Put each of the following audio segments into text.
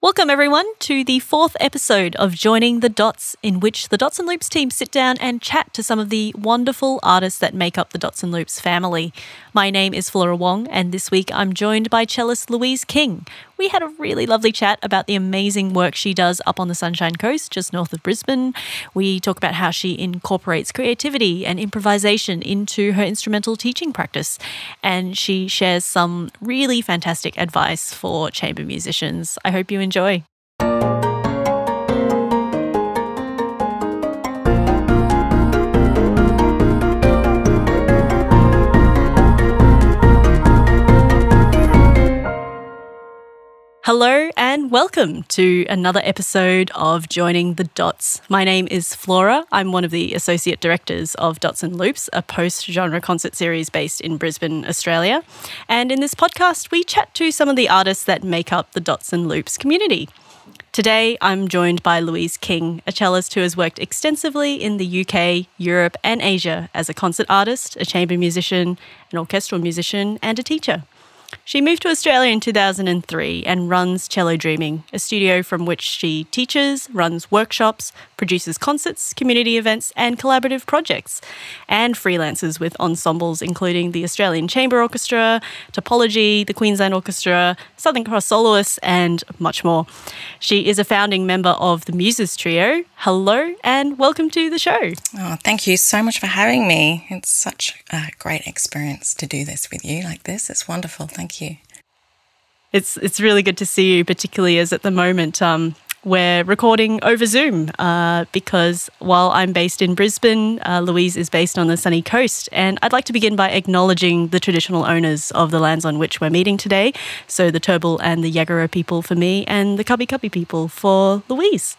Welcome, everyone, to the fourth episode of Joining the Dots, in which the Dots and Loops team sit down and chat to some of the wonderful artists that make up the Dots and Loops family. My name is Flora Wong, and this week I'm joined by cellist Louise King. We had a really lovely chat about the amazing work she does up on the Sunshine Coast, just north of Brisbane. We talk about how she incorporates creativity and improvisation into her instrumental teaching practice, and she shares some really fantastic advice for chamber musicians. I hope you enjoy. Hello and welcome to another episode of Joining the Dots. My name is Flora. I'm one of the associate directors of Dots and Loops, a post genre concert series based in Brisbane, Australia. And in this podcast, we chat to some of the artists that make up the Dots and Loops community. Today, I'm joined by Louise King, a cellist who has worked extensively in the UK, Europe, and Asia as a concert artist, a chamber musician, an orchestral musician, and a teacher. She moved to Australia in 2003 and runs Cello Dreaming, a studio from which she teaches, runs workshops, produces concerts, community events, and collaborative projects, and freelances with ensembles including the Australian Chamber Orchestra, Topology, the Queensland Orchestra, Southern Cross Soloists, and much more. She is a founding member of the Muses Trio. Hello, and welcome to the show. Oh, thank you so much for having me. It's such a great experience to do this with you like this. It's wonderful. Thank you. It's it's really good to see you, particularly as at the moment um, we're recording over Zoom uh, because while I'm based in Brisbane, uh, Louise is based on the sunny coast. And I'd like to begin by acknowledging the traditional owners of the lands on which we're meeting today. So the Turrbal and the Yagara people for me, and the Kabi Kabi people for Louise.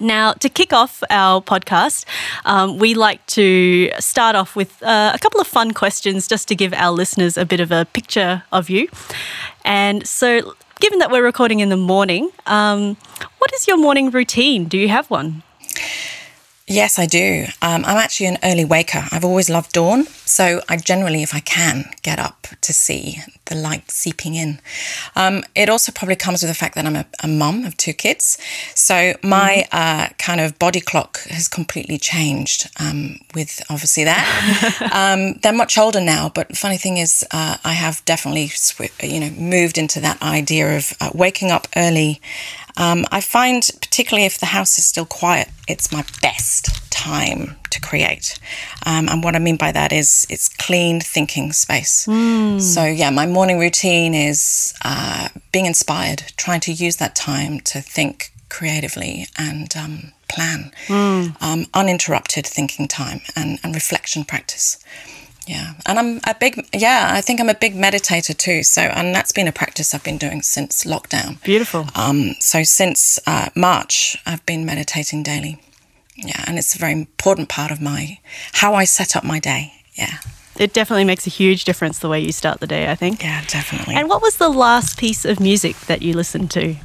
Now, to kick off our podcast, um, we like to start off with uh, a couple of fun questions just to give our listeners a bit of a picture of you. And so, given that we're recording in the morning, um, what is your morning routine? Do you have one? Yes, I do. Um, I'm actually an early waker. I've always loved dawn. So I generally, if I can, get up to see the light seeping in. Um, it also probably comes with the fact that I'm a, a mum of two kids. So my mm-hmm. uh, kind of body clock has completely changed um, with obviously that. um, they're much older now, but funny thing is, uh, I have definitely, sw- you know, moved into that idea of uh, waking up early um, I find, particularly if the house is still quiet, it's my best time to create. Um, and what I mean by that is it's clean thinking space. Mm. So, yeah, my morning routine is uh, being inspired, trying to use that time to think creatively and um, plan, mm. uninterrupted thinking time and, and reflection practice. Yeah, and I'm a big yeah. I think I'm a big meditator too. So, and that's been a practice I've been doing since lockdown. Beautiful. Um, so since uh, March, I've been meditating daily. Yeah, and it's a very important part of my how I set up my day. Yeah. It definitely makes a huge difference the way you start the day. I think. Yeah, definitely. And what was the last piece of music that you listened to?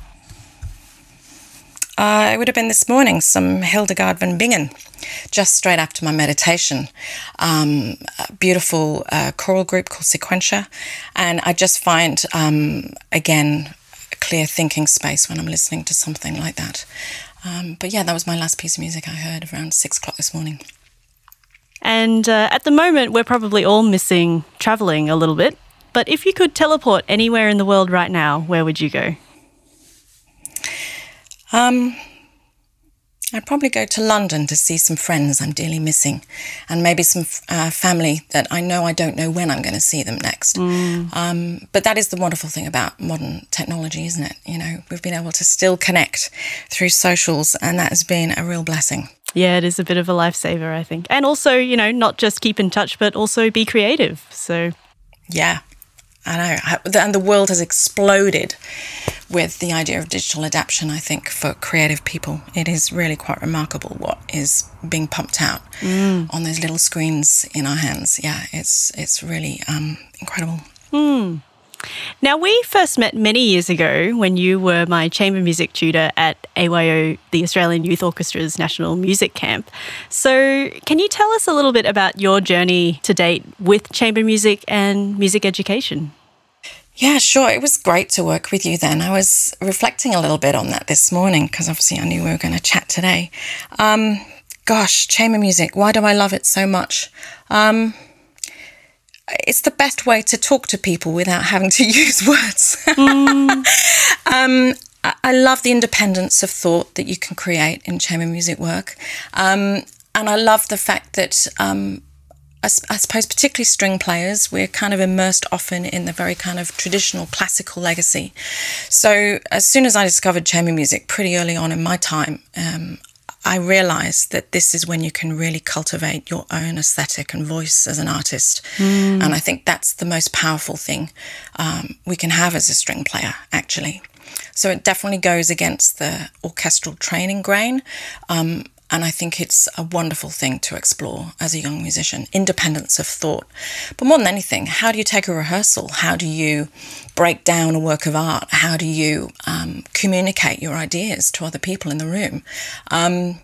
Uh, it would have been this morning, some Hildegard von Bingen, just straight after my meditation. Um, beautiful uh, choral group called Sequentia. And I just find, um, again, a clear thinking space when I'm listening to something like that. Um, but yeah, that was my last piece of music I heard around six o'clock this morning. And uh, at the moment, we're probably all missing traveling a little bit. But if you could teleport anywhere in the world right now, where would you go? Um, I'd probably go to London to see some friends I'm dearly missing, and maybe some uh, family that I know I don't know when I'm going to see them next. Mm. Um, but that is the wonderful thing about modern technology, isn't it? You know, we've been able to still connect through socials, and that has been a real blessing. Yeah, it is a bit of a lifesaver, I think. And also, you know, not just keep in touch, but also be creative. So, yeah, I know. And the world has exploded with the idea of digital adaptation, I think, for creative people. It is really quite remarkable what is being pumped out mm. on those little screens in our hands. Yeah, it's, it's really um, incredible. Mm. Now, we first met many years ago when you were my chamber music tutor at AYO, the Australian Youth Orchestra's National Music Camp. So, can you tell us a little bit about your journey to date with chamber music and music education? Yeah, sure. It was great to work with you then. I was reflecting a little bit on that this morning because obviously I knew we were going to chat today. Um, gosh, chamber music, why do I love it so much? Um, it's the best way to talk to people without having to use words. Mm. um, I love the independence of thought that you can create in chamber music work. Um, and I love the fact that um, I, I, suppose, particularly string players, we're kind of immersed often in the very kind of traditional classical legacy. So, as soon as I discovered chamber music pretty early on in my time, um, I realized that this is when you can really cultivate your own aesthetic and voice as an artist. Mm. And I think that's the most powerful thing um, we can have as a string player, actually. So it definitely goes against the orchestral training grain. Um, and I think it's a wonderful thing to explore as a young musician independence of thought. But more than anything, how do you take a rehearsal? How do you break down a work of art? How do you um, communicate your ideas to other people in the room? Um,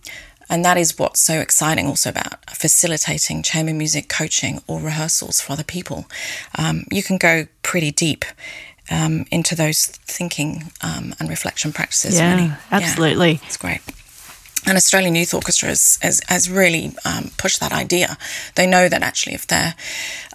and that is what's so exciting also about facilitating chamber music coaching or rehearsals for other people. Um, you can go pretty deep um, into those thinking um, and reflection practices. Yeah, really. absolutely. Yeah, it's great. And Australian Youth Orchestra has, has, has really um, pushed that idea. They know that actually, if their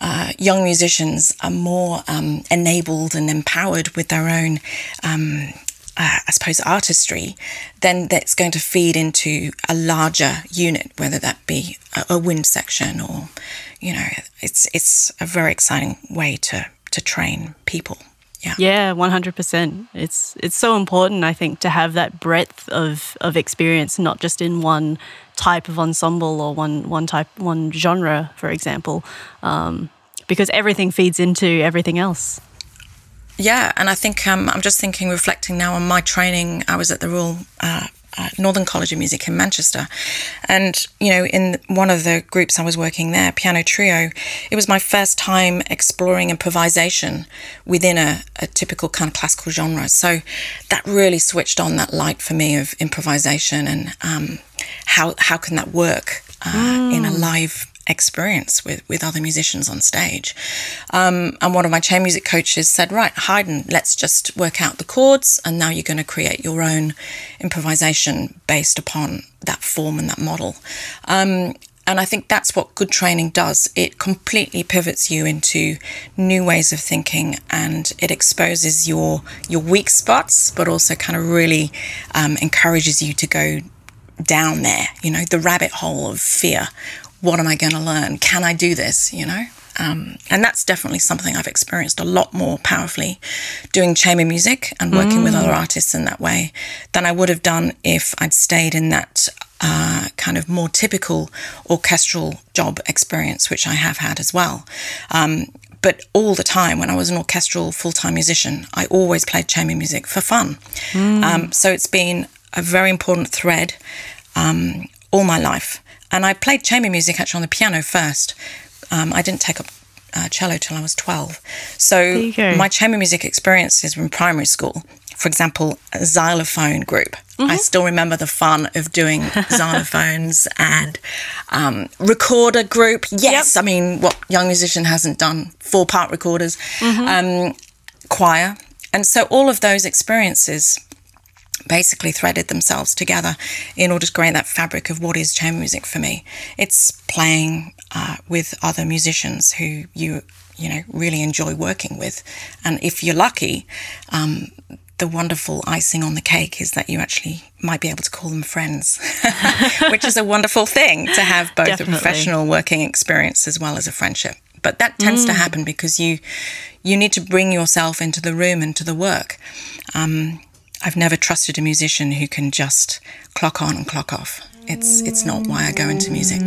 uh, young musicians are more um, enabled and empowered with their own, um, uh, I suppose, artistry, then that's going to feed into a larger unit, whether that be a, a wind section or, you know, it's it's a very exciting way to to train people. Yeah. Yeah, 100%. It's it's so important I think to have that breadth of of experience not just in one type of ensemble or one one type one genre for example. Um, because everything feeds into everything else. Yeah, and I think um, I'm just thinking, reflecting now on my training. I was at the Royal uh, Northern College of Music in Manchester. And, you know, in one of the groups I was working there, Piano Trio, it was my first time exploring improvisation within a, a typical kind of classical genre. So that really switched on that light for me of improvisation and um, how, how can that work uh, mm. in a live experience with, with other musicians on stage. Um, and one of my chamber music coaches said, Right, Haydn, let's just work out the chords, and now you're going to create your own improvisation based upon that form and that model. Um, and I think that's what good training does. It completely pivots you into new ways of thinking, and it exposes your your weak spots, but also kind of really um, encourages you to go down there. You know, the rabbit hole of fear, what am I going to learn? Can I do this? You know? Um, and that's definitely something I've experienced a lot more powerfully doing chamber music and working mm. with other artists in that way than I would have done if I'd stayed in that uh, kind of more typical orchestral job experience, which I have had as well. Um, but all the time, when I was an orchestral full time musician, I always played chamber music for fun. Mm. Um, so it's been a very important thread um, all my life. And I played chamber music actually on the piano first. Um, I didn't take up uh, cello till I was 12. So my chamber music experiences were in primary school. For example, a xylophone group. Mm-hmm. I still remember the fun of doing xylophones and um, recorder group. Yes, yep. I mean, what young musician hasn't done? Four part recorders, mm-hmm. um, choir. And so all of those experiences basically threaded themselves together in order to create that fabric of what is chamber music for me. It's playing uh, with other musicians who you you know really enjoy working with, and if you're lucky. Um, the wonderful icing on the cake is that you actually might be able to call them friends, which is a wonderful thing to have both Definitely. a professional working experience as well as a friendship. But that tends mm. to happen because you you need to bring yourself into the room and to the work. Um, I've never trusted a musician who can just clock on and clock off. It's it's not why I go into music.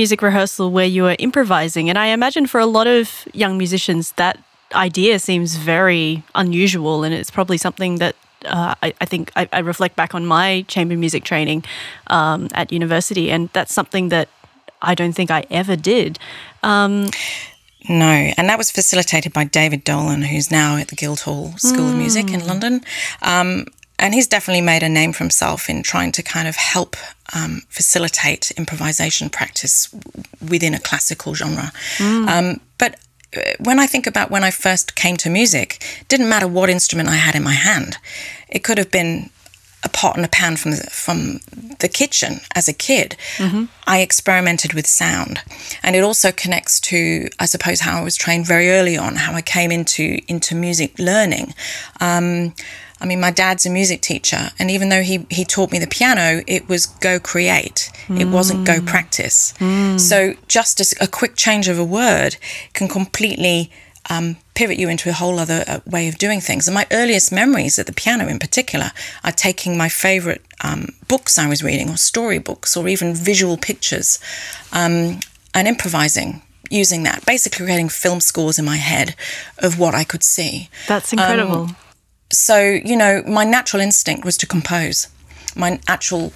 Music rehearsal where you were improvising, and I imagine for a lot of young musicians that idea seems very unusual, and it's probably something that uh, I, I, think I, I, reflect back on my chamber music training um, at university, and that's something that I don't think I ever did. Um, no, and that was facilitated by David Dolan, who's now at the Guildhall School mm. of Music in hmm. London. Um, and he's definitely made a name for himself in trying to kind of help um, facilitate improvisation practice within a classical genre. Mm. Um, but uh, when I think about when I first came to music, didn't matter what instrument I had in my hand. It could have been a pot and a pan from the, from the kitchen as a kid. Mm-hmm. I experimented with sound, and it also connects to, I suppose, how I was trained very early on, how I came into into music learning. Um, I mean, my dad's a music teacher, and even though he, he taught me the piano, it was go create. Mm. It wasn't go mm. practice. Mm. So just a, a, quick change of a word can completely um, pivot you into a whole other uh, way of doing things. And my earliest memories at the piano, in particular, are taking my favorite um, books I was reading, or storybooks, or even visual pictures, um, and improvising using that, basically creating film scores in my head of what I could see. That's incredible. Um, so, you know, my natural instinct was to compose. My actual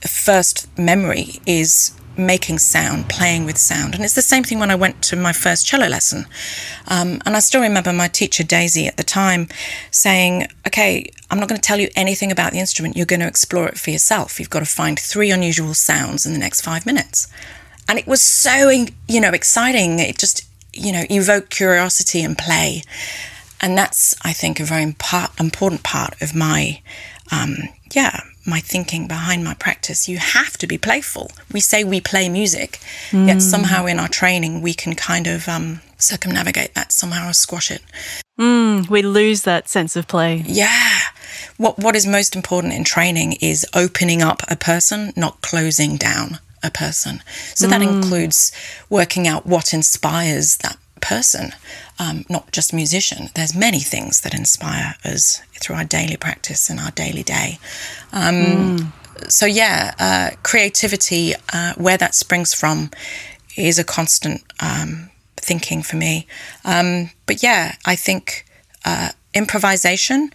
first memory is making sound, playing with sound. And it's the same thing when I went to my first cello lesson. Um, and I still remember my teacher, Daisy, at the time saying, Okay, I'm not going to tell you anything about the instrument. You're going to explore it for yourself. You've got to find three unusual sounds in the next five minutes. And it was so, you know, exciting. It just, you know, evoked curiosity and play. And that's, I think, a very important part of my, um, yeah, my thinking behind my practice. You have to be playful. We say we play music, mm. yet somehow in our training we can kind of um, circumnavigate that somehow or squash it. Mm, we lose that sense of play. Yeah. What What is most important in training is opening up a person, not closing down a person. So that mm. includes working out what inspires that person, um, not just musician. There's many things that inspire us through our daily practice and our daily day. Um, mm. So yeah, uh, creativity, uh, where that springs from, is a constant um, thinking for me. Um, but yeah, I think uh, improvisation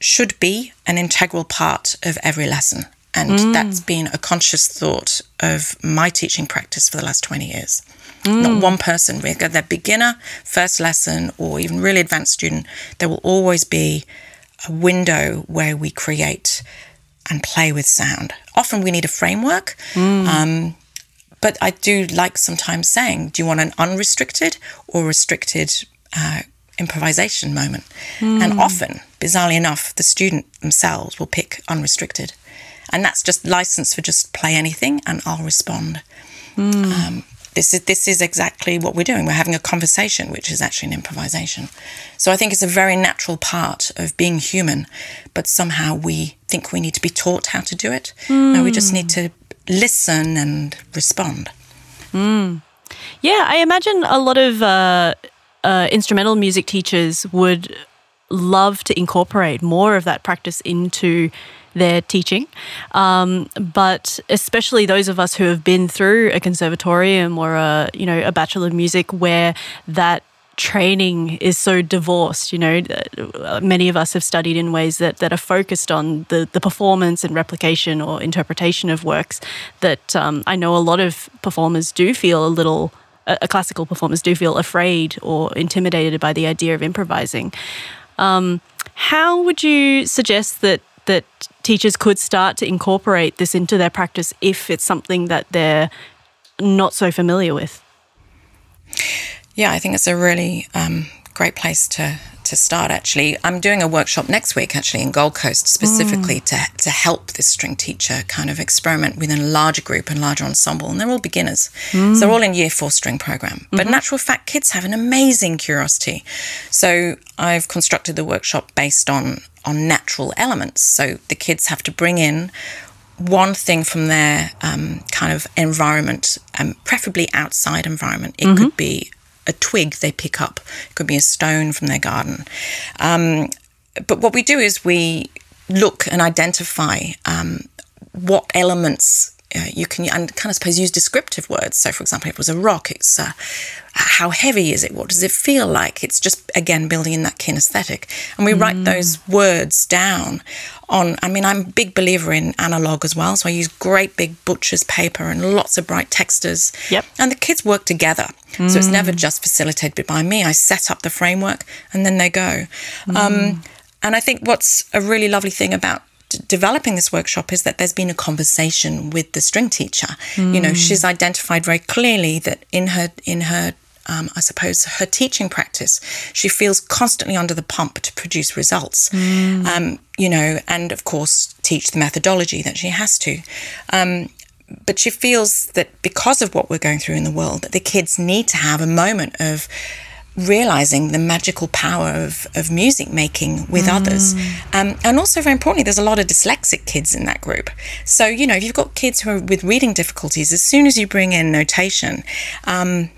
should be an integral part of every lesson. And mm. that's been a conscious thought of my teaching practice for the last 20 years. Mm. Not one person, whether they're beginner, first lesson, or even really advanced student, there will always be a window where we create and play with sound. Often we need a framework. Mm. Um, but I do like sometimes saying, do you want an unrestricted or restricted uh, improvisation moment? Mm. And often, bizarrely enough, the student themselves will pick unrestricted. And that's just license for just play anything and I'll respond. Mm. Um, this is this is exactly what we're doing. We're having a conversation, which is actually an improvisation. So I think it's a very natural part of being human, but somehow we think we need to be taught how to do it. Mm. We just need to listen and respond. Mm. Yeah, I imagine a lot of uh, uh, instrumental music teachers would love to incorporate more of that practice into their teaching. Um, but especially those of us who have been through a conservatorium or a you know a bachelor of music where that training is so divorced. You know, many of us have studied in ways that, that are focused on the, the performance and replication or interpretation of works that um, I know a lot of performers do feel a little, a classical performers do feel afraid or intimidated by the idea of improvising. Um, how would you suggest that teachers could start to incorporate this into their practice if it's something that they're not so familiar with? Yeah, I think it's a really um, great place to to start actually. I'm doing a workshop next week actually in Gold Coast specifically mm. to, to help this string teacher kind of experiment within a larger group and larger ensemble. And they're all beginners. Mm. So they're all in year four string program. Mm-hmm. But natural fact, kids have an amazing curiosity. So I've constructed the workshop based on on natural elements. So the kids have to bring in one thing from their um, kind of environment, um, preferably outside environment. It mm-hmm. could be a twig they pick up. It could be a stone from their garden. Um, but what we do is we look and identify um, what elements uh, you can and kind of suppose use descriptive words. So, for example, if it was a rock, it's uh, how heavy is it? What does it feel like? It's just again building in that kinesthetic, and we mm. write those words down on. I mean, I'm a big believer in analog as well, so I use great big butcher's paper and lots of bright textures. Yep. And the kids work together, mm. so it's never mm. just facilitated by me. I set up the framework, and then they go. Mm. Um, and I think what's a really lovely thing about developing this workshop is that there's been a conversation with the string teacher. Mm. You know, she's identified very clearly that in her in her um, I suppose her teaching practice, she feels constantly under the pump to produce results. Mm. Um, you know, and of course teach the methodology that she has to. Um, but she feels that because of what we're going through in the world, that the kids need to have a moment of realizing the magical power of, of music making with mm. others. Um, and also, very importantly, there's a lot of dyslexic kids in that group. So, you know, if you've got kids who are with reading difficulties, as soon as you bring in notation, um,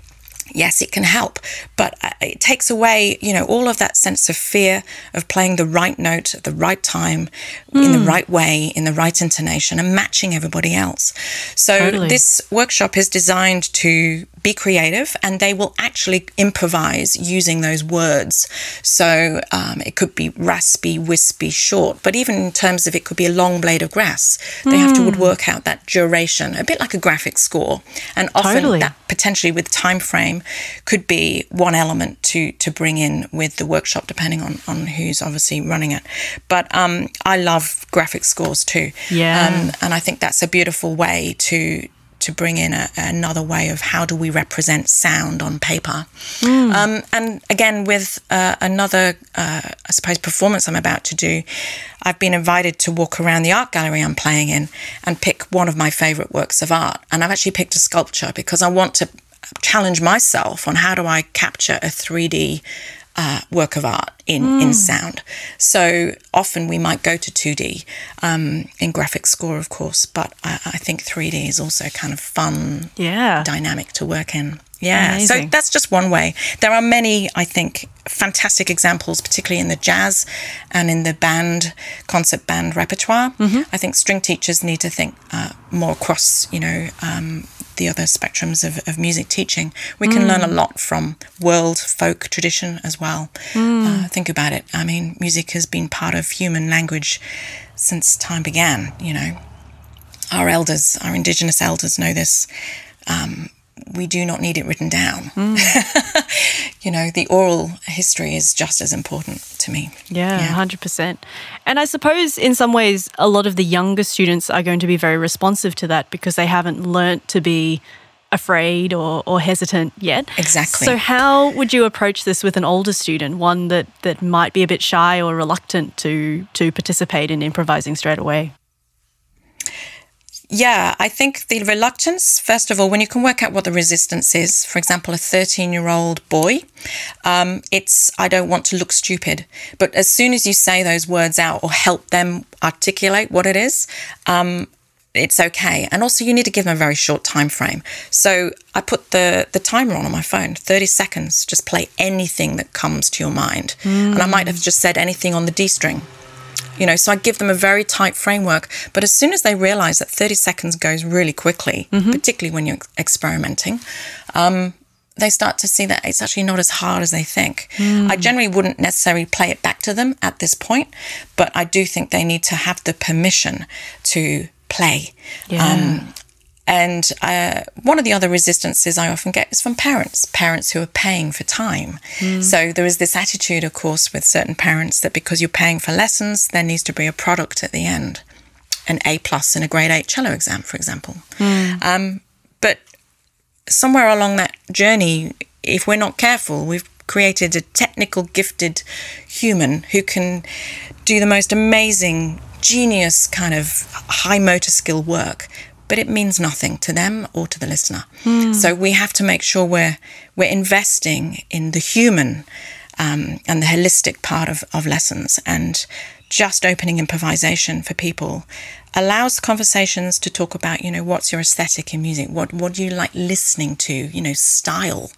yes, it can help, but uh, it takes away, you know, all of that sense of fear of playing the right note at the right time, mm. in the hmm. right way, in the right intonation, and matching everybody else. So totally. this workshop is designed to be creative and they will actually improvise using those words. So um, it could be raspy, wispy, short, but even in terms of it could be a long blade of grass, they mm. have to hmm. work out that duration, a bit like a graphic score. And often totally. that potentially with time frame could be one element to to bring in with the workshop, depending on, on who's obviously running it. But um, I love graphic scores too. Yeah. Um, and I think that's a beautiful way to to bring in a, another way of how do we represent sound on paper. Mm. Um, and again, with uh, another, uh, I suppose, performance I'm about to do, I've been invited to walk around the art gallery I'm playing in and pick one of my favourite works of art. And I've actually picked a sculpture because I want to challenge myself on how do I capture a 3D uh, work of art in, mm. in sound. So often we might go to 2D um, in graphic score, of course, but I, I, think 3D is also kind of fun, yeah, dynamic to work in. Yeah, Amazing. so that's just one way. There are many, I think, fantastic examples, particularly in the jazz and in the band, concert band repertoire. Mm-hmm. I think string teachers need to think uh, more across, you know, um, the other spectrums of, of music teaching. We can mm. learn a mm. lot from world folk tradition as well. Mm. Uh, think about it. I mean, music has been part of human language since time began, you know. Our elders, our indigenous elders know this. Um, we do not need it written down. Mm. you know, the oral history is just as important to me. Yeah, yeah, 100%. And I suppose in some ways, a lot of the younger students are going to be very responsive to that because they haven't learnt to be afraid or, or hesitant yet. Exactly. So how would you approach this with an older student, one that, that might be a bit shy or reluctant to to participate in improvising straight away? Yeah, I think the reluctance, first of all, when you can work out what the resistance is, for example, a 13 year old boy, um, it's, I don't want to look stupid. But as soon as you say those words out or help them articulate what it is, um, it's okay. And also you need to give them a very short time frame. So I put the, the timer on on my phone, 30 seconds, just play anything that comes to your mind. Mm. And I might have just said anything on the D string you know so i give them a very tight framework but as soon as they realize that 30 seconds goes really quickly mm-hmm. particularly when you're experimenting um, they start to see that it's actually not as hard as they think. Mm. I generally wouldn't necessarily play it back to them at this point, but I do think they need to have the permission to play. Yeah. Um, and uh, one of the other resistances I often get is from parents, parents who are paying for time. Mm. So there is this attitude, of course, with certain parents that because you're paying for lessons, there needs to be a product at the end, an A plus in a grade eight cello exam, for example. Mm. Um, but somewhere along that journey, if we're not careful, we've created a technical, gifted human who can do the most amazing, genius kind of high motor skill work but it means nothing to them or to the listener. Mm. So we have to make sure we're we're investing in the human um, and the holistic part of, of lessons and just opening improvisation for people allows conversations to talk about you know what's your aesthetic in music what what do you like listening to you know style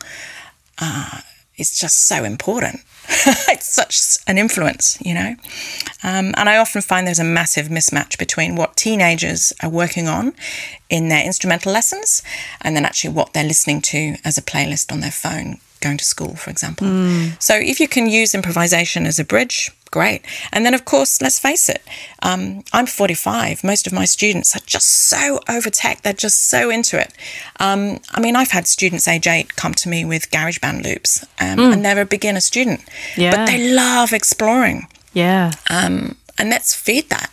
uh, is just so important it's such an influence, you know. Um, and I often find there's a massive mismatch between what teenagers are working on in their instrumental lessons and then actually what they're listening to as a playlist on their phone going to school, for example. Mm. So if you can use improvisation as a bridge, great. And then, of course, let's face it, um, I'm 45. Most of my students are just so over tech. They're just so into it. Um, I mean, I've had students age eight come to me with GarageBand loops, um, mm. and they're a beginner student, yeah. but they love exploring. Yeah. Um, and let's feed that.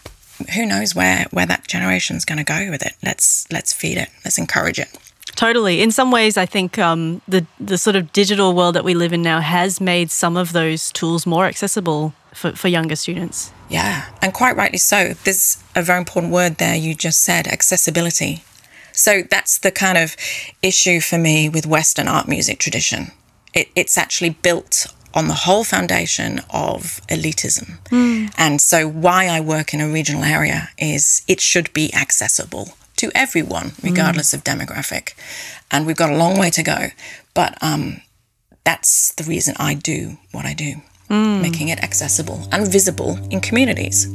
Who knows where where that generation's going to go with it? Let's let's feed it. Let's encourage it. Totally. In some ways, I think um, the the sort of digital world that we live in now has made some of those tools more accessible for, for younger students. Yeah, and quite rightly so. There's a very important word there you just said accessibility. So that's the kind of issue for me with Western art music tradition. It, it's actually built on the whole foundation of elitism. Mm. And so, why I work in a regional area is it should be accessible to everyone, regardless mm. of demographic. And we've got a long way to go. But um, that's the reason I do what I do, mm. making it accessible and visible in communities.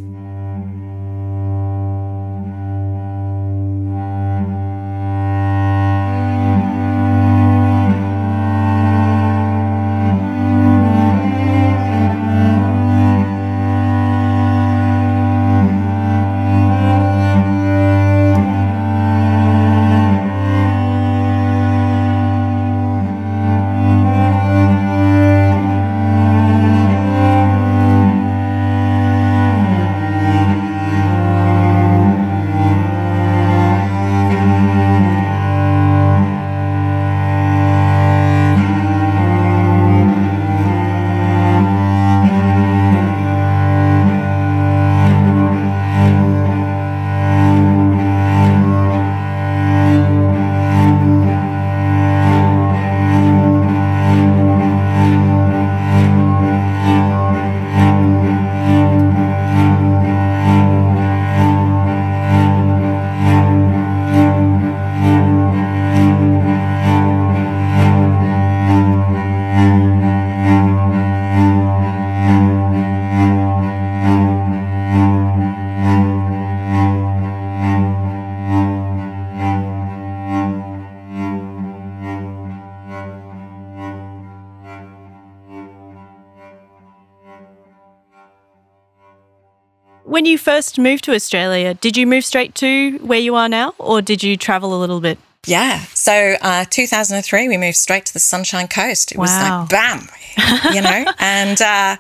When you first moved to Australia, did you move straight to where you are now or did you travel a little bit? Yeah. So, uh, 2003, we moved straight to the Sunshine Coast. It was like, bam, you know? and uh,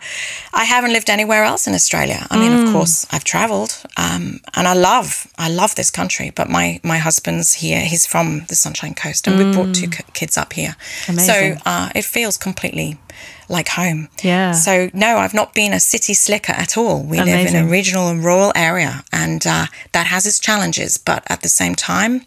I haven't lived anywhere else in Australia. I mean, mm. of course, I've traveled um, and I love, I love this country. But my, my husband's here. He's from the Sunshine Coast and mm. we brought two kids up here. Amazing. So uh, it feels completely like home. Yeah. So no, I've not been a city slicker at all. We Amazing. live in a regional and rural area, and uh, that has its challenges. But at the same time,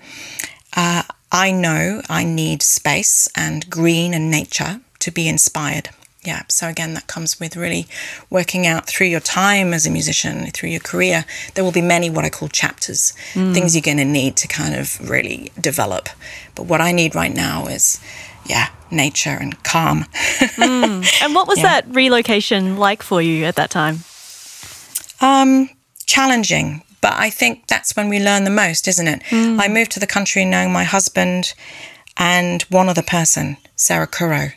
uh, I know I need space and green and nature to be inspired. Yeah, so again, that comes with really working out through your time as a musician, through your career. There will be many what I call chapters, mm. things you're going to need to kind of really develop. But what I need right now is, yeah, nature and calm. mm. And what was yeah. that relocation like for you at that time? Um, challenging, but I think that's when we learn the most, isn't it? Mm. I moved to the country knowing my husband and one other person, Sarah Curro,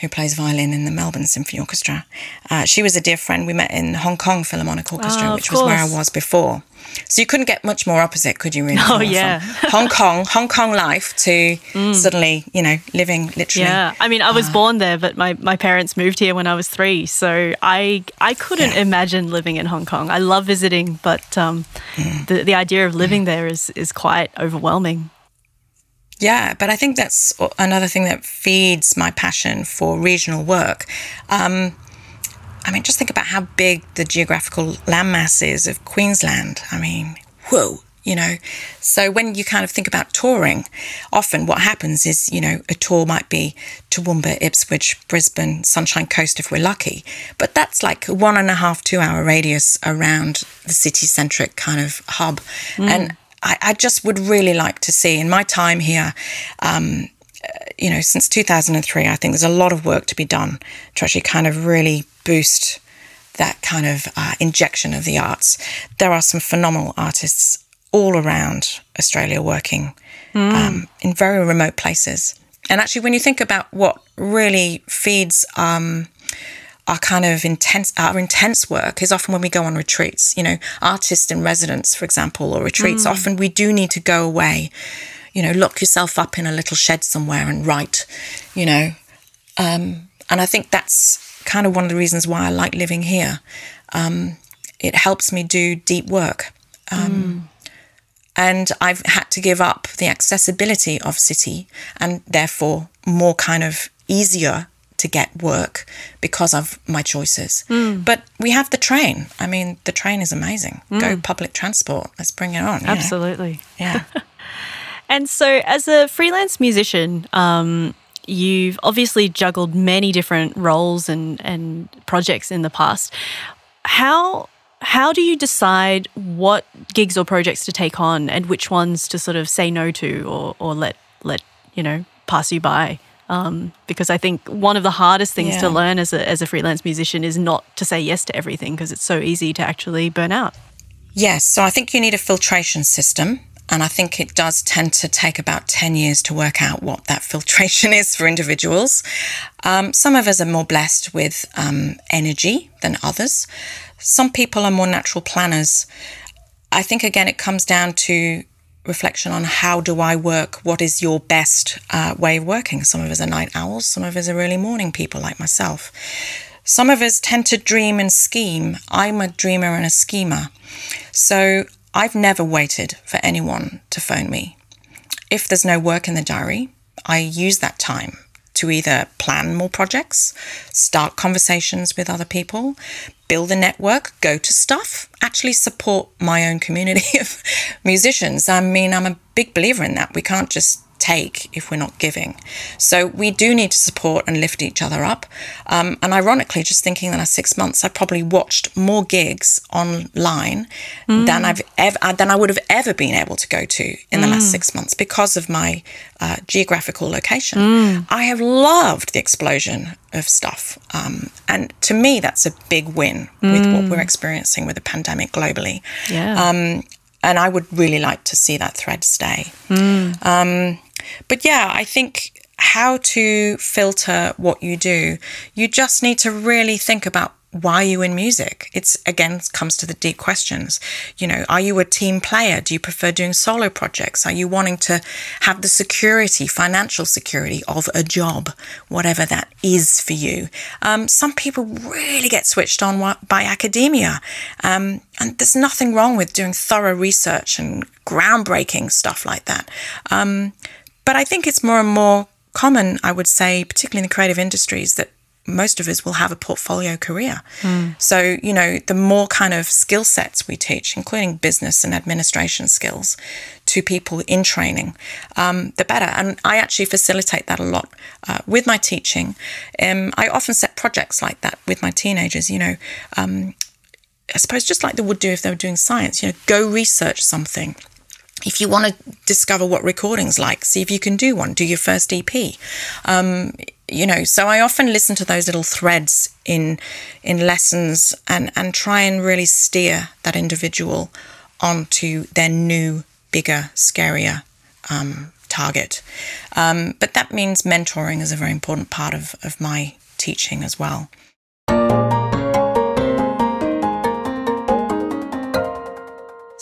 who plays violin in the Melbourne Symphony Orchestra. Uh, she was a dear friend. We met in Hong Kong Philharmonic Orchestra, oh, which was where I was before. So you couldn't get much more opposite, could you? Really? Oh yeah. Hong Kong, Hong Kong life to mm. suddenly, you know, living literally. Yeah, I mean, I was uh, born there, but my, my parents moved here when I was three, so I I couldn't yeah. imagine living in Hong Kong. I love visiting, but um, mm. the the idea of living mm. there is is quite overwhelming. Yeah, but I think that's another thing that feeds my passion for regional work. Um, I mean, just think about how big the geographical landmass is of Queensland. I mean, whoa, you know. So when you kind of think about touring, often what happens is, you know, a tour might be Toowoomba, Ipswich, Brisbane, Sunshine Coast if we're lucky. But that's like one and a half, two hour radius around the city centric kind of hub. Mm. And I, I, just would really like to see in my time here, um, you know, since 2003, I think there's a lot of work to be done to actually kind of really boost that kind of uh, injection of the arts. There are some phenomenal artists all around Australia working mm. um, in very remote places. And actually, when you think about what really feeds um, our kind of intense, our intense work is often when we go on retreats. You know, artists in residence, for example, or retreats. Mm. Often we do need to go away. You know, lock yourself up in a little shed somewhere and write. You know, um, and I think that's kind of one of the reasons why I like living here. Um, it helps me do deep work. Um, mm. And I've had to give up the accessibility of city and therefore more kind of easier to get work because of my choices. Mm. But we have the train. I mean, the train is amazing. Mm. Go public transport. Let's bring it on. Absolutely. Know? Yeah. and so, as a freelance musician, um, you've obviously juggled many different roles and, and projects in the past. How how do you decide what gigs or projects to take on and which ones to sort of say no to or, or let let you know pass you by? Um, because I think one of the hardest things yeah. to learn as a, as a freelance musician is not to say yes to everything because it's so easy to actually burn out. Yes, so I think you need a filtration system. And I think it does tend to take about 10 years to work out what that filtration is for individuals. Um, some of us are more blessed with um, energy than others. Some people are more natural planners. I think, again, it comes down to reflection on how do I work? What is your best uh, way of working? Some of us are night owls, some of us are early morning people like myself. Some of us tend to dream and scheme. I'm a dreamer and a schemer. So I've never waited for anyone to phone me. If there's no work in the diary, I use that time to either plan more projects, start conversations with other people, build a network, go to stuff, actually support my own community of musicians. I mean, I'm a big believer in that. We can't just take if we're not giving. So we do need to support and lift each other up. Um, and ironically, just thinking the last six months, I probably watched more gigs online mm. than I've ever uh, than I would have ever been able to go to in the mm. last six months because of my uh, geographical location. Mm. I have loved the explosion of stuff, um, and to me, that's a big win with what mm. we're experiencing with the pandemic globally. Yeah. Um, and I would really like to see that thread stay. Mm. Um, but yeah, I think how to filter what you do, you just need to really think about why are you in music? It's again comes to the deep questions. You know, are you a team player? Do you prefer doing solo projects? Are you wanting to have the security, financial security of a job, whatever that is for you? Um, some people really get switched on by academia, um, and there's nothing wrong with doing thorough research and groundbreaking stuff like that. Um, but I think it's more and more common, I would say, particularly in the creative industries, that most of us will have a portfolio career. Mm. So, you know, the more kind of skill sets we teach, including business and administration skills, to people in training, um, the better. And I actually facilitate that a lot uh, with my teaching. Um, I often set projects like that with my teenagers, you know. Um, I suppose just like they would do if they were doing science, you know, go research something if you want to discover what recordings like, see if you can do one. Do your first EP. Um, you know, so I often listen to those little threads in in lessons and and try and really steer that individual onto their new, bigger, scarier um, target. Um, but that means mentoring is a very important part of of my teaching as well.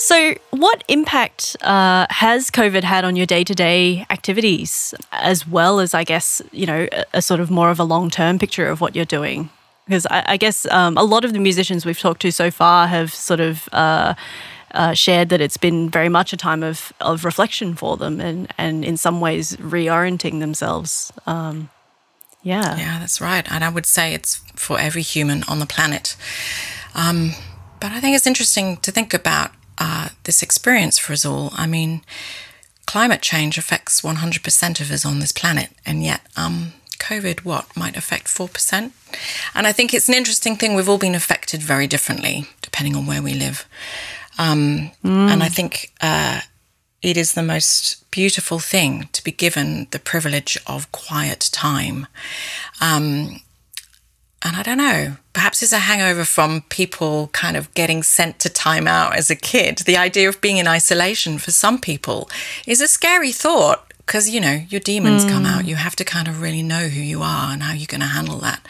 So, what impact uh, has COVID had on your day to day activities, as well as, I guess, you know, a, a, sort of more of a long term picture of what you're doing? Because I, I guess um, a lot of the musicians we've talked to so far have sort of uh, uh, shared that it's been very much a time of, of reflection for them and, and in some ways reorienting themselves. Um, yeah. Yeah, that's right. And I would say it's for every human on the planet. Um, but I think it's interesting to think about uh, this experience for us all. I mean, climate change affects 100% of us on this planet, and yet, um, COVID, what, might affect 4%? And I think it's an interesting thing. We've all been affected very differently depending on where we live. Um, mm. And I think uh, it is the most beautiful thing to be given the privilege of quiet time. Um, and I don't know, perhaps it's a hangover from people kind of getting sent to time out as a kid. The idea of being in isolation for some people is a scary thought because, you know, your demons mm. come out. You have to kind of really know who you are and how you're going to handle that.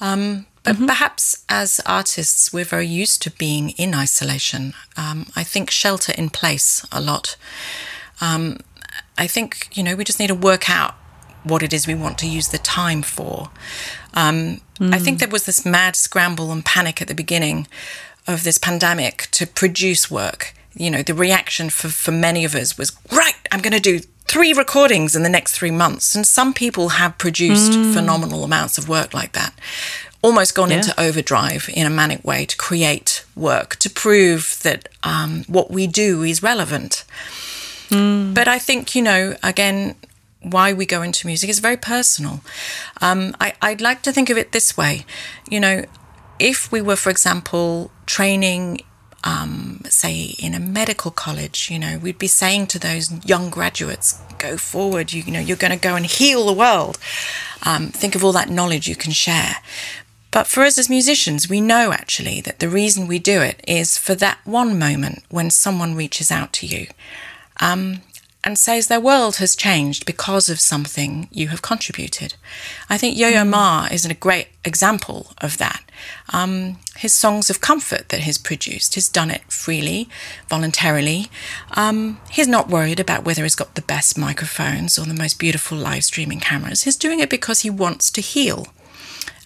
Um, but mm-hmm. perhaps as artists, we're very used to being in isolation. Um, I think shelter in place a lot. Um, I think, you know, we just need to work out what it is we want to use the time for. Um, mm. I think there was this mad scramble and panic at the beginning of this pandemic to produce work. You know, the reaction for, for many of us was, right, I'm going to do three recordings in the next three months. And some people have produced mm. phenomenal amounts of work like that, almost gone yeah. into overdrive in a manic way to create work, to prove that um, what we do is relevant. Mm. But I think, you know, again, why we go into music is very personal. Um, I, I'd like to think of it this way you know, if we were, for example, training um, say in a medical college, you know, we'd be saying to those young graduates, go forward, you, you know, you're going to go and heal the world. Um, think of all that knowledge you can share. But for us as musicians, we know actually that the reason we do it is for that one moment when someone reaches out to you. Um, and says their world has changed because of something you have contributed. I think Yo Yo mm. Ma is a great example of that. Um, his songs of comfort that he's produced, he's done it freely, voluntarily. Um, he's not worried about whether he's got the best microphones or the most beautiful live streaming cameras. He's doing it because he wants to heal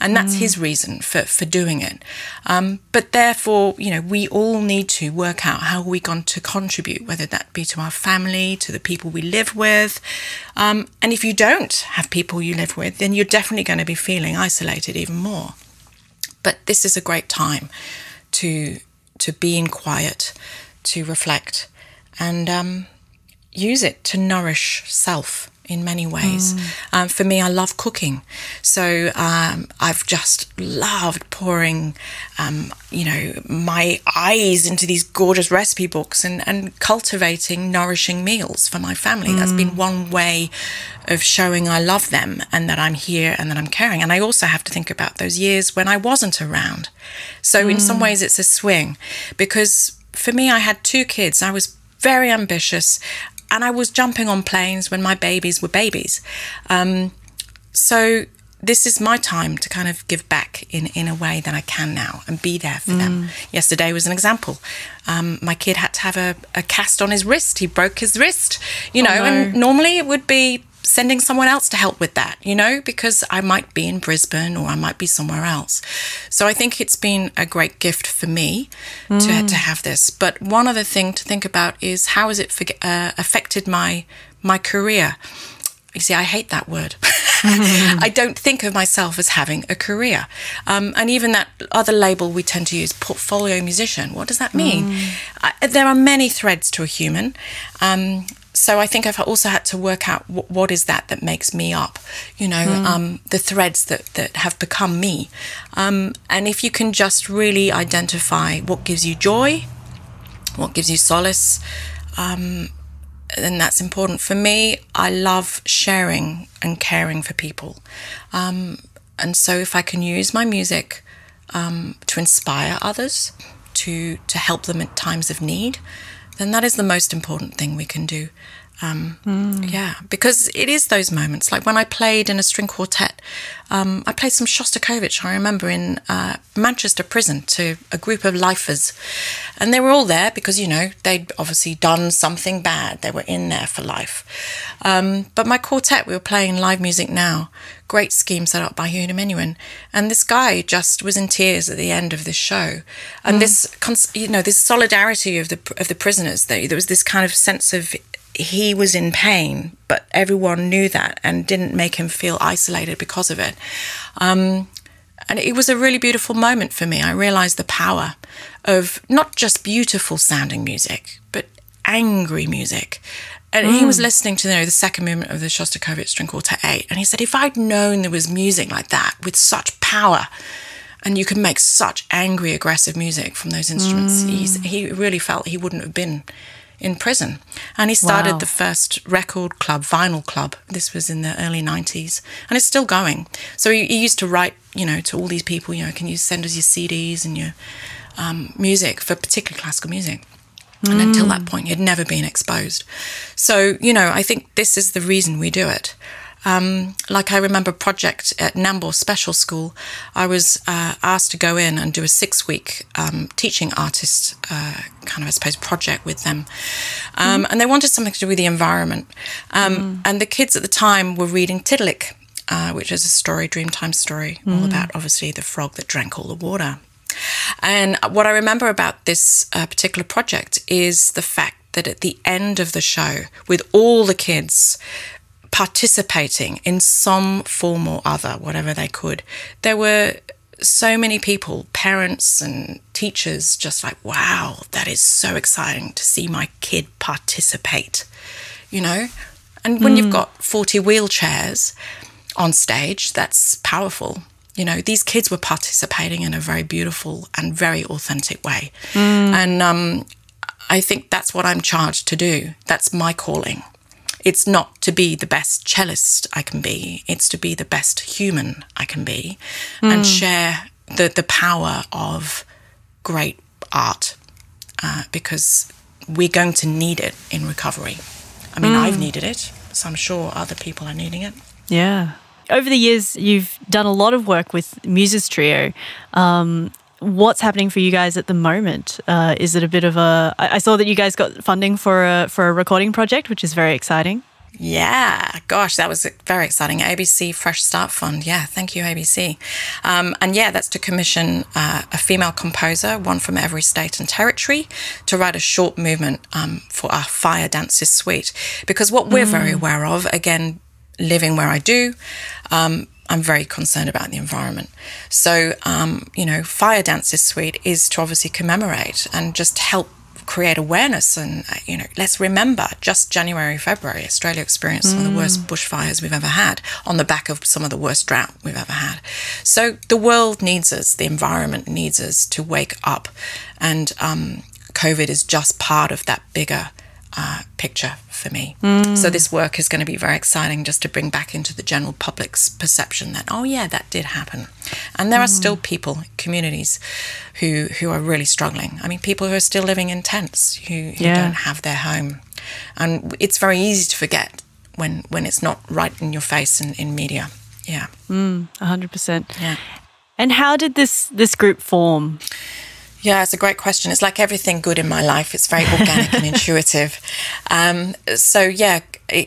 and that's mm. his reason for, for doing it. Um, but therefore, you know, we all need to work out how we're going to contribute, whether that be to our family, to the people we live with. Um, and if you don't have people you live with, then you're definitely going to be feeling isolated even more. But this is a great time to to be in quiet, to reflect, and um, use it to nourish self in many ways. Mm. Um, for me, I love cooking. So um, I've just loved pouring, um, you know, my eyes into these gorgeous recipe books and, and cultivating nourishing meals for my family. Mm. That's been mm. one way of showing I love them and that I'm here and that I'm caring. And I also have to think about those years when I wasn't around. So mm. in some mm. ways, it's a swing because for me, I had two kids. I was very ambitious and I was jumping on planes when my babies were babies. Um, so this is my time to kind of give back in, in a way that I can now and be there for mm. them. Yesterday was an example. Um, my kid had to have a, a, cast on his wrist. He broke his wrist, you oh, know, no. and normally it would be sending someone else to help with that, you know, because I might be in Brisbane or I might be somewhere else. So I think it's been a great gift for me mm. to, to have this. But one other thing to think about is how has it uh, affected my my career? You see, I hate that word. I don't think of myself as having a career. Um, and even that other label we tend to use, portfolio musician, what does that mean? Mm. I, there are many threads to a human. Um, so I think I've also had to work out what, what is that that makes me up, you know, mm. um, the threads that, that have become me. Um, and if you can just really identify what gives you joy, what gives you solace, um, then that's important. For me, I love sharing and caring for people. Um, and so if I can use my music um, to inspire others, to, to help them at times of need, then that is the most important thing we can do. Um, mm. Yeah, because it is those moments. Like when I played in a string quartet, um, I played some Shostakovich, I remember, in uh, Manchester prison to a group of lifers. And they were all there because, you know, they'd obviously done something bad. They were in there for life. Um, but my quartet, we were playing live music now. Great scheme set up by Yehudi Menuhin. And this guy just was in tears at the end of this show. And mm. this, you know, this solidarity of the, of the prisoners, though there was this kind of sense of he was in pain, but everyone knew that and didn't make him feel isolated because of it. Um, and it was a really beautiful moment for me. I realized the power of not just beautiful sounding music, but angry music. And mm. he was mm. listening to you know, the second movement of the Shostakovich String Quartet 8, and he said, if I'd known there was music like that with such power, and you could make such angry, aggressive music from those instruments, mm. he really felt he wouldn't have been in prison. And he started wow. the first record club, vinyl club. This was in the early 90s, and it's still going. So he, he, used to write you know, to all these people, you know, can you send us your CDs and your um, music for particularly classical music? And until that point, you'd never been exposed. So, you know, I think this is the reason we do it. Um, like I remember a project at Nambour Special School, I was uh, asked to go in and do a six week um, teaching artist uh, kind of, I suppose, project with them. Um, mm. And they wanted something to do with the environment. Mm. And the kids at the time were reading Tiddalik, uh, which is a story, Dreamtime story, mm. all about obviously the frog that drank all the water. And what I remember about this uh, particular project is the fact that at the end of the show, with all the kids participating in some form or other, whatever they could, there were so many people, parents and teachers, just like, wow, that is so exciting to see my kid participate, you know? And when mm. you've got 40 wheelchairs on stage, that's powerful. You know, these kids were participating in a very beautiful and very authentic way. Mm. And um, I think that's what I'm charged to do. That's my calling. It's not to be the best cellist I can be, it's to be the best human I can be mm. and share the, the power of great art uh, because we're going to need it in recovery. I mean, mm. I've needed it, so I'm sure other people are needing it. Yeah over the years, you've done a lot of work with Muses Trio. Um, what's happening for you guys at the moment? Uh, is it a bit of a? I saw that you guys got funding for a for a recording project, which is very exciting. Yeah, gosh, that was very exciting. ABC Fresh Start Fund. Yeah, thank you, ABC. Um, and yeah, that's to commission uh, a female composer, one from every state and territory, to write a short movement um, for our Fire Dances suite. Because what we're mm. very aware of, again, living where I do, um, I'm very concerned about the environment. So, um, you know, Fire Dances Suite is to obviously commemorate and just help create awareness. And, uh, you know, let's remember just January, February, Australia experienced mm. some of the worst bushfires we've ever had on the back of some of the worst drought we've ever had. So the world needs us, the environment needs us to wake up. And um, COVID is just part of that bigger uh, picture for me. Mm. So this work is going to be very exciting just to bring back into the general public's perception that oh yeah that did happen, and there mm. are still people, communities, who who are really struggling. I mean, people who are still living in tents who, who yeah. don't have their home, and it's very easy to forget when when it's not right in your face in, in media. Yeah, mm, hundred percent. Yeah. And how did this this group form? Yeah, it's a great question. It's like everything good in my life. It's very organic and intuitive. Um, so yeah,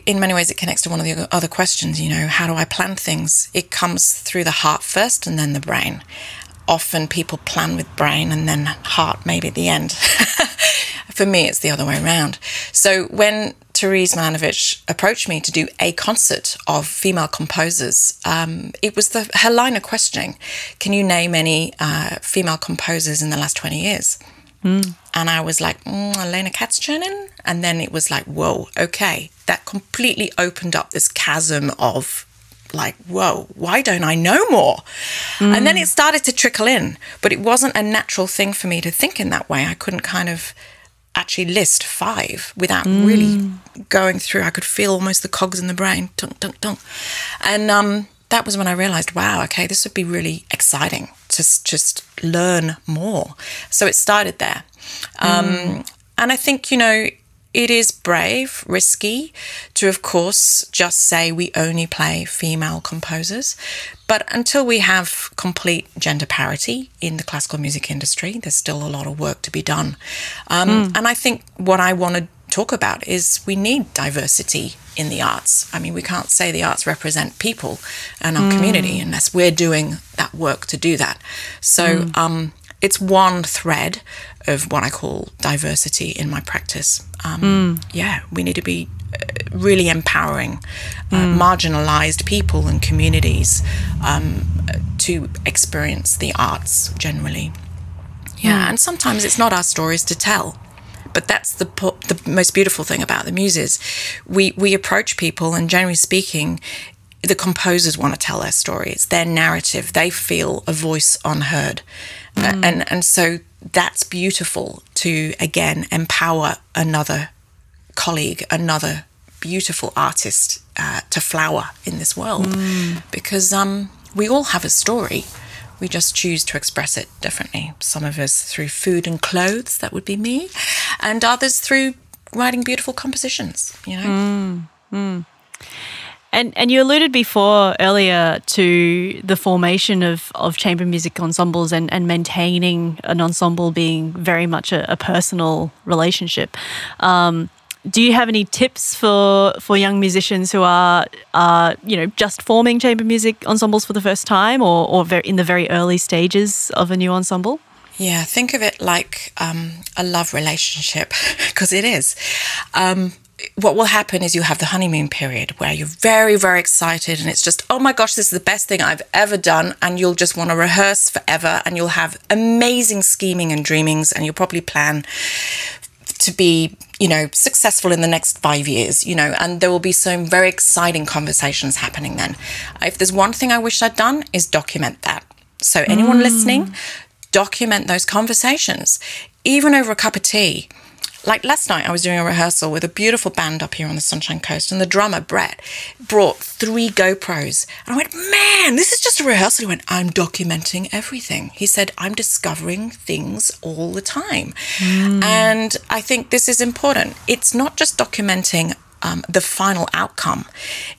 in many ways, it connects to one of the other questions. You know, how do I plan things? It comes through the heart first, and then the brain. Often people plan with brain and then heart, maybe at the end. For me, it's the other way around. So when Therese Milanovic approached me to do a concert of female composers, um, it was the her line of questioning: "Can you name any uh, female composers in the last twenty years?" Mm. And I was like, mm, Elena Kats-Chernin. And then it was like, whoa, okay. That completely opened up this chasm of like, whoa, why don't I know more? Mm. And then it started to trickle in, but it wasn't a natural thing for me to think in that way. I couldn't kind of actually list five without mm. really going through. I could feel almost the cogs in the brain, dunk, dunk, dunk. And um, that was when I realized, wow, okay, this would be really exciting to just learn more. So it started there. Um, mm. And I think, you know, it is brave, risky to, of course, just say we only play female composers. But until we have complete gender parity in the classical music industry, there's still a lot of work to be done. Um, mm. And I think what I want to talk about is we need diversity in the arts. I mean, we can't say the arts represent people and our mm. community unless we're doing that work to do that. So mm. um, it's one thread of what I call diversity in my practice. Um, mm. Yeah, we need to be uh, really empowering uh, mm. marginalized people and communities um, to experience the arts generally. Yeah, mm. and sometimes it's not our stories to tell. But that's the the most beautiful thing about the muses. We we approach people, and generally speaking, the composers want to tell their story. It's their narrative. They feel a voice unheard, mm. and and so that's beautiful to again empower another colleague, another beautiful artist uh, to flower in this world. Mm. Because um, we all have a story. We just choose to express it differently. Some of us through food and clothes, that would be me, and others through writing beautiful compositions, you know? Mm, mm. And and you alluded before earlier to the formation of, of chamber music ensembles and, and maintaining an ensemble being very much a, a personal relationship. Um, do you have any tips for for young musicians who are are you know just forming chamber music ensembles for the first time or or in the very early stages of a new ensemble? Yeah, think of it like um, a love relationship because it is. Um, what will happen is you have the honeymoon period where you're very, very excited and it's just, oh my gosh, this is the best thing I've ever done. And you'll just want to rehearse forever and you'll have amazing scheming and dreamings and you'll probably plan to be, you know, successful in the next five years, you know, and there will be some very exciting conversations happening then. If there's one thing I wish I'd done is document that. So anyone mm. listening, document those conversations, even over a cup of tea like last night, I was doing a rehearsal with a beautiful band up here on the Sunshine Coast, and the drummer, Brett, brought three GoPros. And I went, Man, this is just a rehearsal. He went, I'm documenting everything. He said, I'm discovering things all the time. Mm. And I think this is important. It's not just documenting um, the final outcome,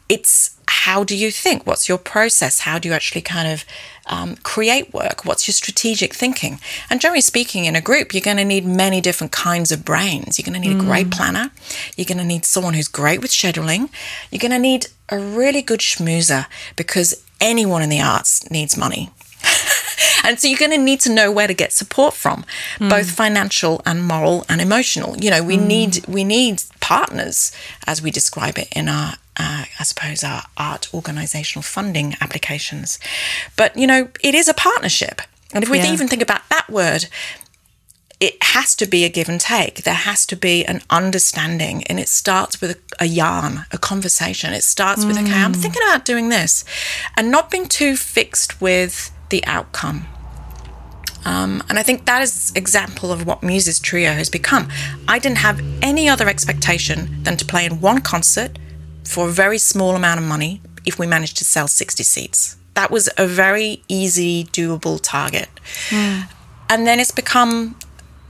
it's how do you think? What's your process? How do you actually kind of um, create work? What's your strategic thinking? And generally speaking, in a group, you're going to need many different kinds of brains. You're going to need mm. a great planner. You're going to need someone who's great with scheduling. You're going to need a really good schmoozer because anyone in the arts needs money. and so you're going to need to know where to get support from mm. both financial and moral and emotional you know we mm. need we need partners as we describe it in our uh, I suppose, our art organisational funding applications. But, you know, it is a partnership. And if we yeah. even think about that word, it has to be a give and take. There has to be an understanding. And it starts with a, a yarn, a conversation. It starts mm. with, okay, I'm mm. thinking about doing this. And not being too fixed with the outcome. Um, and I think that is example of what Muses Trio has become. I didn't have any other expectation than to play in one concert for a very small amount of money if we managed to sell 60 seats. That was a very easy, doable target. Mm. And then it's become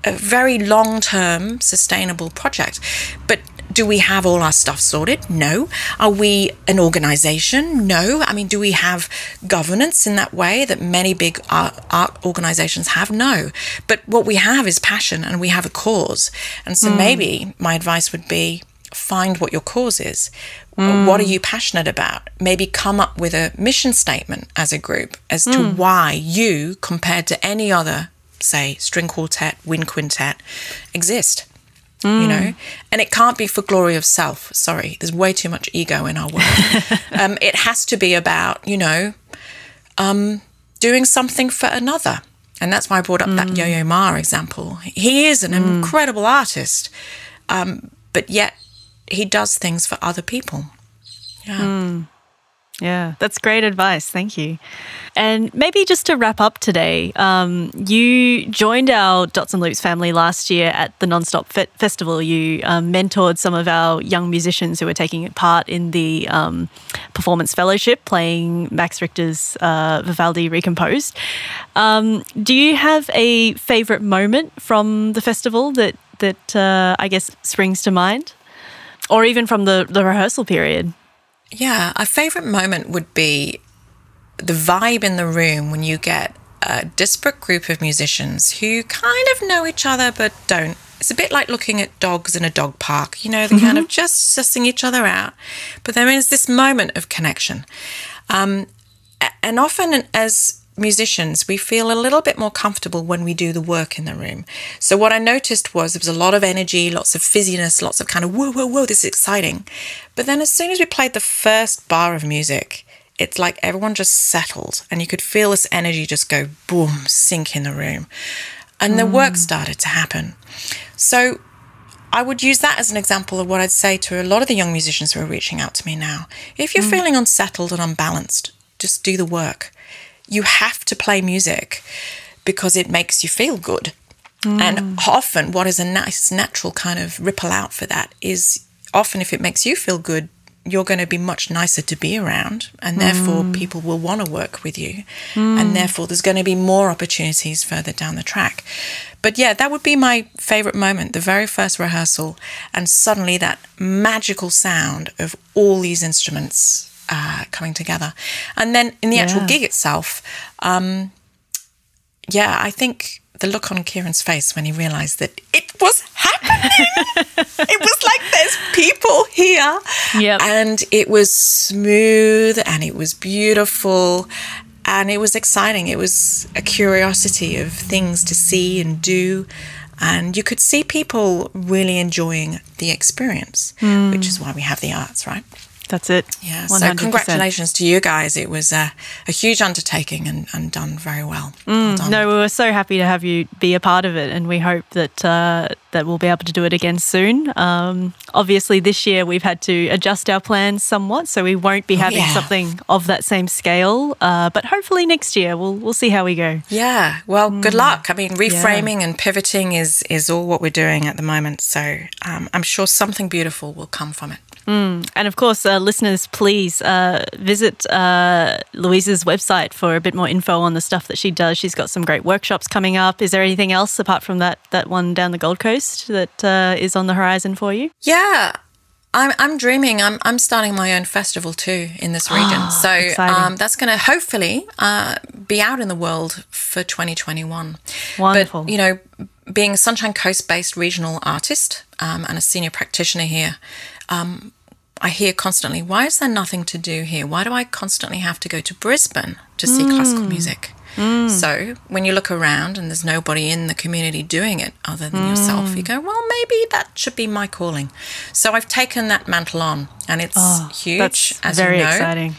a very long term, sustainable project. But do we have all our stuff sorted? No. Are we an organization? No. I mean, do we have governance in that way that many big art, art organizations have? No. But what we have is passion and we have a cause. And so mm. maybe my advice would be find what your cause is. Mm. What are you passionate about? Maybe come up with a mission statement as a group as to mm. why you, compared to any other, say, string quartet, wind quintet, exist. Mm. You know, and it can't be for glory of self. Sorry, there's way too much ego in our world. um, it has to be about, you know, um, doing something for another. And that's why I brought up that mm. Yo Yo Ma example. He is an mm. incredible artist, um, but yet he does things for other people. Yeah. Mm. Yeah, that's great advice. Thank you. And maybe just to wrap up today, um, you joined our Dots and Loops family last year at the Nonstop Fe- Festival. You um, mentored some of our young musicians who were taking part in the um, performance fellowship, playing Max Richter's uh, Vivaldi Recomposed. Um, do you have a favourite moment from the festival that that uh, I guess springs to mind? Or even from the, the rehearsal period. Yeah, a favorite moment would be the vibe in the room when you get a disparate group of musicians who kind of know each other but don't. It's a bit like looking at dogs in a dog park. You know, they're mm-hmm. kind of just sussing each other out. But there is this moment of connection. Um, and often, as musicians, we feel a little bit more comfortable when we do the work in the room. So what I noticed was there was a lot of energy, lots of fizziness, lots of kind of whoa, whoa, whoa, this is exciting. But then as soon as we played the first bar of music, it's like everyone just settled and you could feel this energy just go boom, sink in the room. And mm. the work mm. started to happen. So I would use that as an example of what I'd say to a lot of the young musicians who are reaching out to me now. If you're mm. feeling unsettled and unbalanced, just do the work you have to play music because it makes you feel good. Mm. And often, what is a nice, natural kind of ripple out for that is often if it makes you feel good, you're going to be much nicer to be around, and therefore people will want to work with you, and therefore there's going to be more opportunities further down the track. But yeah, that would be my favorite moment the very first rehearsal, and suddenly that magical sound of all these instruments uh, coming together. And then in the actual gig itself, um, yeah, I think the look on Kieran's face when he realized that it was happening. it was like there's people here. Yep. And it was smooth and it was beautiful and it was exciting. It was a curiosity of things to see and do. And you could see people really enjoying the experience, which is why we have the arts, right? That's it. Yeah. 100%. So congratulations to you guys. It was a, a huge undertaking and, and done very well. well done. No, we were so happy to have you be a part of it, and we hope that uh, that we'll be able to do it again soon. Um, obviously, this year we've had to adjust our plans somewhat, so we won't be having yeah. something of that same scale. Uh, but hopefully next year we'll we'll see how we go. Yeah. Well, good luck. I mean, reframing and pivoting is is all what we're doing at the moment. So um, I'm sure something beautiful will come from it. And of course, uh, listeners, please uh, visit uh, Louise's website for a bit more info on the stuff that she does. She's got some great workshops coming up. Is there anything else apart from that that one down the Gold Coast that uh, is on the horizon for you? Yeah. I'm, I'm dreaming. I'm, I'm starting my own festival too in this region. so um, that's going to hopefully uh, be out in the world for 2021. Wonderful. But, you know, being a Sunshine Coast based regional artist um, and a senior practitioner here, um, I hear constantly, why is there nothing to do here? Why do I constantly have to go to Brisbane to see classical music? So when you look around and there's nobody in the community doing it other than yourself, you go, well, maybe that should be my calling. So I've taken that mantle on, and it's huge, Oh, That's as very you know exciting.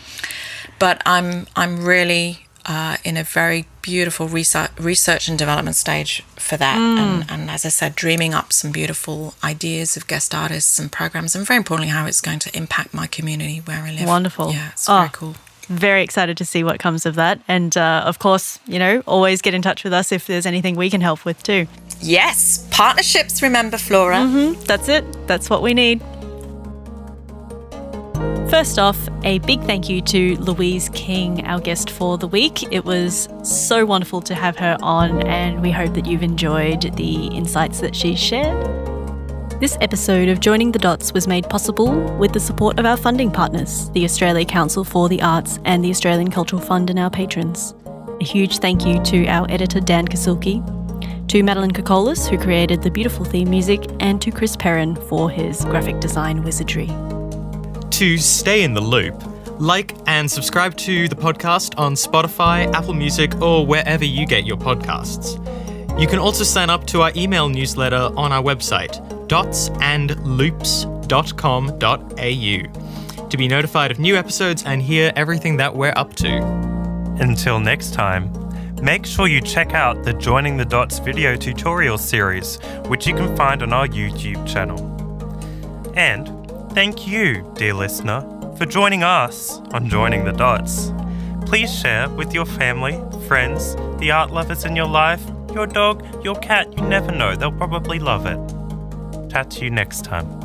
but I'm I'm really uh, in a very beautiful research, research and development stage for that. Mm. And, and as I said, dreaming up some beautiful ideas of guest artists and programs, and very importantly, how it's going to impact my community where I live. Wonderful. Yeah, it's Oh, very cool. Very excited to see what comes of that. And uh, of course, you know, always get in touch with us if there's anything we can help with too. Yes, partnerships. Remember, Flora. Mm-hmm. That's it. That's what we need. First off, a big thank you to Louise King, our guest for the week. It was so wonderful to have her on, and we hope that you've enjoyed the insights that she shared. This episode of Joining the Dots was made possible with the support of our funding partners, the Australia Council for the Arts and the Australian Cultural Fund, and our patrons. A huge thank you to our editor, Dan Kasulki, to Madeline Kokolis, who created the beautiful theme music, and to Chris Perrin for his graphic design wizardry. To stay in the loop, like and subscribe to the podcast on Spotify, Apple Music, or wherever you get your podcasts. You can also sign up to our email newsletter on our website, dotsandloops.com.au, to be notified of new episodes and hear everything that we're up to. Until next time, make sure you check out the Joining the Dots video tutorial series, which you can find on our YouTube channel. And thank you, dear listener, for joining us on Joining the Dots. Please share with your family, friends, the art lovers in your life, your dog, your cat, you never know, they'll probably love it. Chat to you next time.